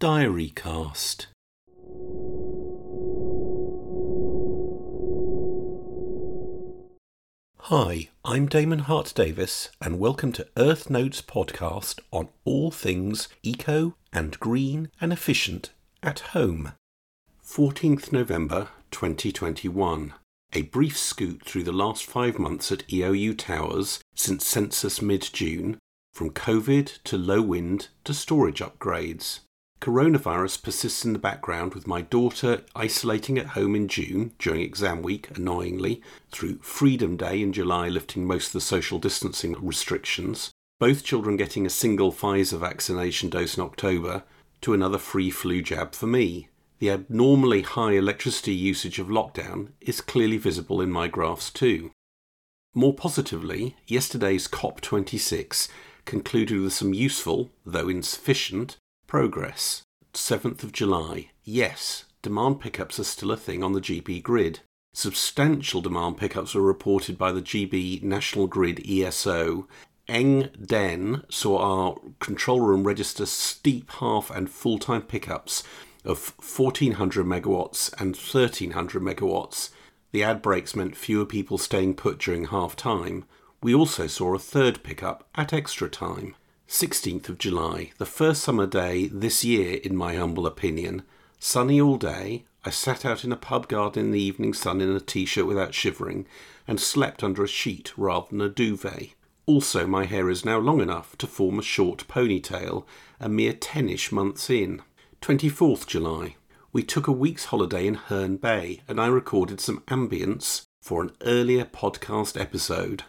Diary Cast. Hi, I'm Damon Hart Davis, and welcome to Earth Notes podcast on all things eco and green and efficient at home. 14th November 2021. A brief scoot through the last five months at EOU Towers since census mid June, from COVID to low wind to storage upgrades. Coronavirus persists in the background with my daughter isolating at home in June during exam week, annoyingly, through Freedom Day in July lifting most of the social distancing restrictions, both children getting a single Pfizer vaccination dose in October, to another free flu jab for me. The abnormally high electricity usage of lockdown is clearly visible in my graphs too. More positively, yesterday's COP26 concluded with some useful, though insufficient, Progress. 7th of July. Yes, demand pickups are still a thing on the GB grid. Substantial demand pickups were reported by the GB National Grid ESO. Eng Den saw our control room register steep half and full time pickups of 1400 megawatts and 1300 megawatts. The ad breaks meant fewer people staying put during half time. We also saw a third pickup at extra time. 16th of July, the first summer day this year, in my humble opinion. Sunny all day. I sat out in a pub garden in the evening sun in a t shirt without shivering and slept under a sheet rather than a duvet. Also, my hair is now long enough to form a short ponytail, a mere tenish months in. 24th July. We took a week's holiday in Herne Bay and I recorded some ambience for an earlier podcast episode.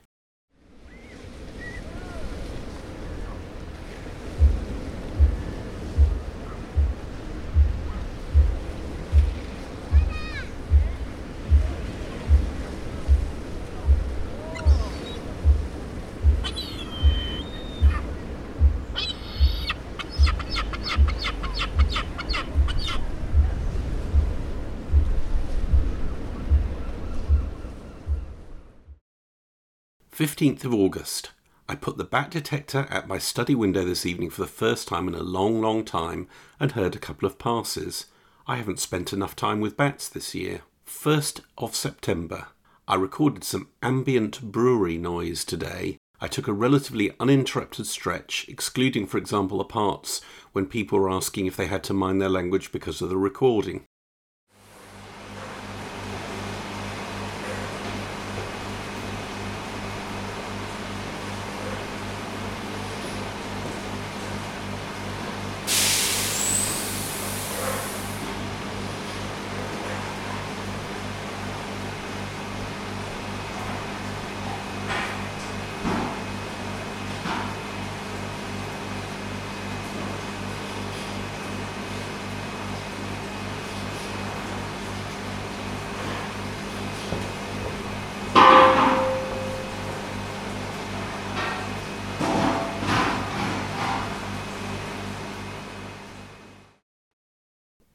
15th of August. I put the bat detector at my study window this evening for the first time in a long, long time and heard a couple of passes. I haven't spent enough time with bats this year. 1st of September. I recorded some ambient brewery noise today. I took a relatively uninterrupted stretch, excluding, for example, the parts when people were asking if they had to mind their language because of the recording.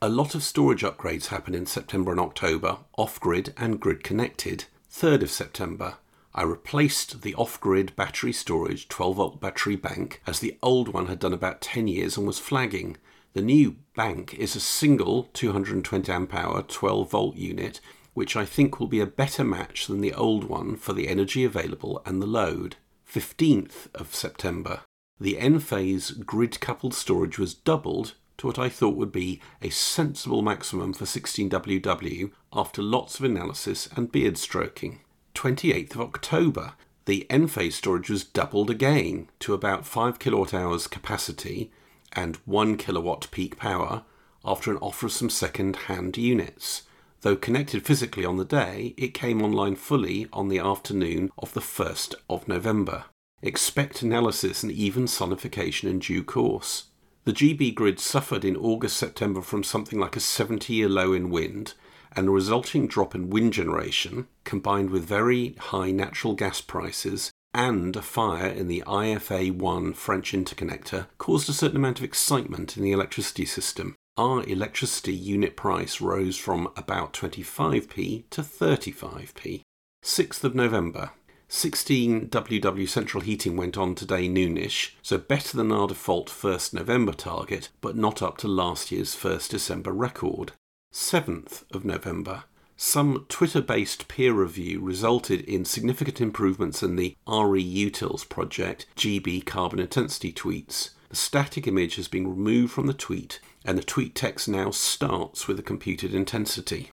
A lot of storage upgrades happen in September and October, off grid and grid connected. 3rd of September, I replaced the off grid battery storage 12 volt battery bank as the old one had done about 10 years and was flagging. The new bank is a single 220 amp hour 12 volt unit, which I think will be a better match than the old one for the energy available and the load. 15th of September, the Enphase grid coupled storage was doubled to what I thought would be a sensible maximum for 16WW after lots of analysis and beard stroking. 28th of October, the Enphase storage was doubled again to about 5 kilowatt hours capacity and 1 kilowatt peak power after an offer of some second hand units. Though connected physically on the day, it came online fully on the afternoon of the 1st of November. Expect analysis and even sonification in due course. The GB grid suffered in August September from something like a 70 year low in wind, and the resulting drop in wind generation, combined with very high natural gas prices and a fire in the IFA 1 French interconnector, caused a certain amount of excitement in the electricity system. Our electricity unit price rose from about 25p to 35p. 6th of November. 16 WW Central Heating went on today noonish, so better than our default 1st November target, but not up to last year's 1st December record. 7th of November. Some Twitter based peer review resulted in significant improvements in the RE Utils project GB carbon intensity tweets. The static image has been removed from the tweet, and the tweet text now starts with the computed intensity.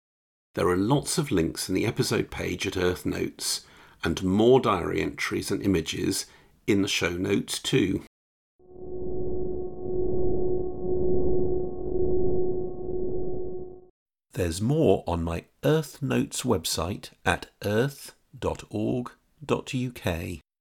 There are lots of links in the episode page at Earth Notes, and more diary entries and images in the show notes too. There's more on my Earth Notes website at earth.org.uk.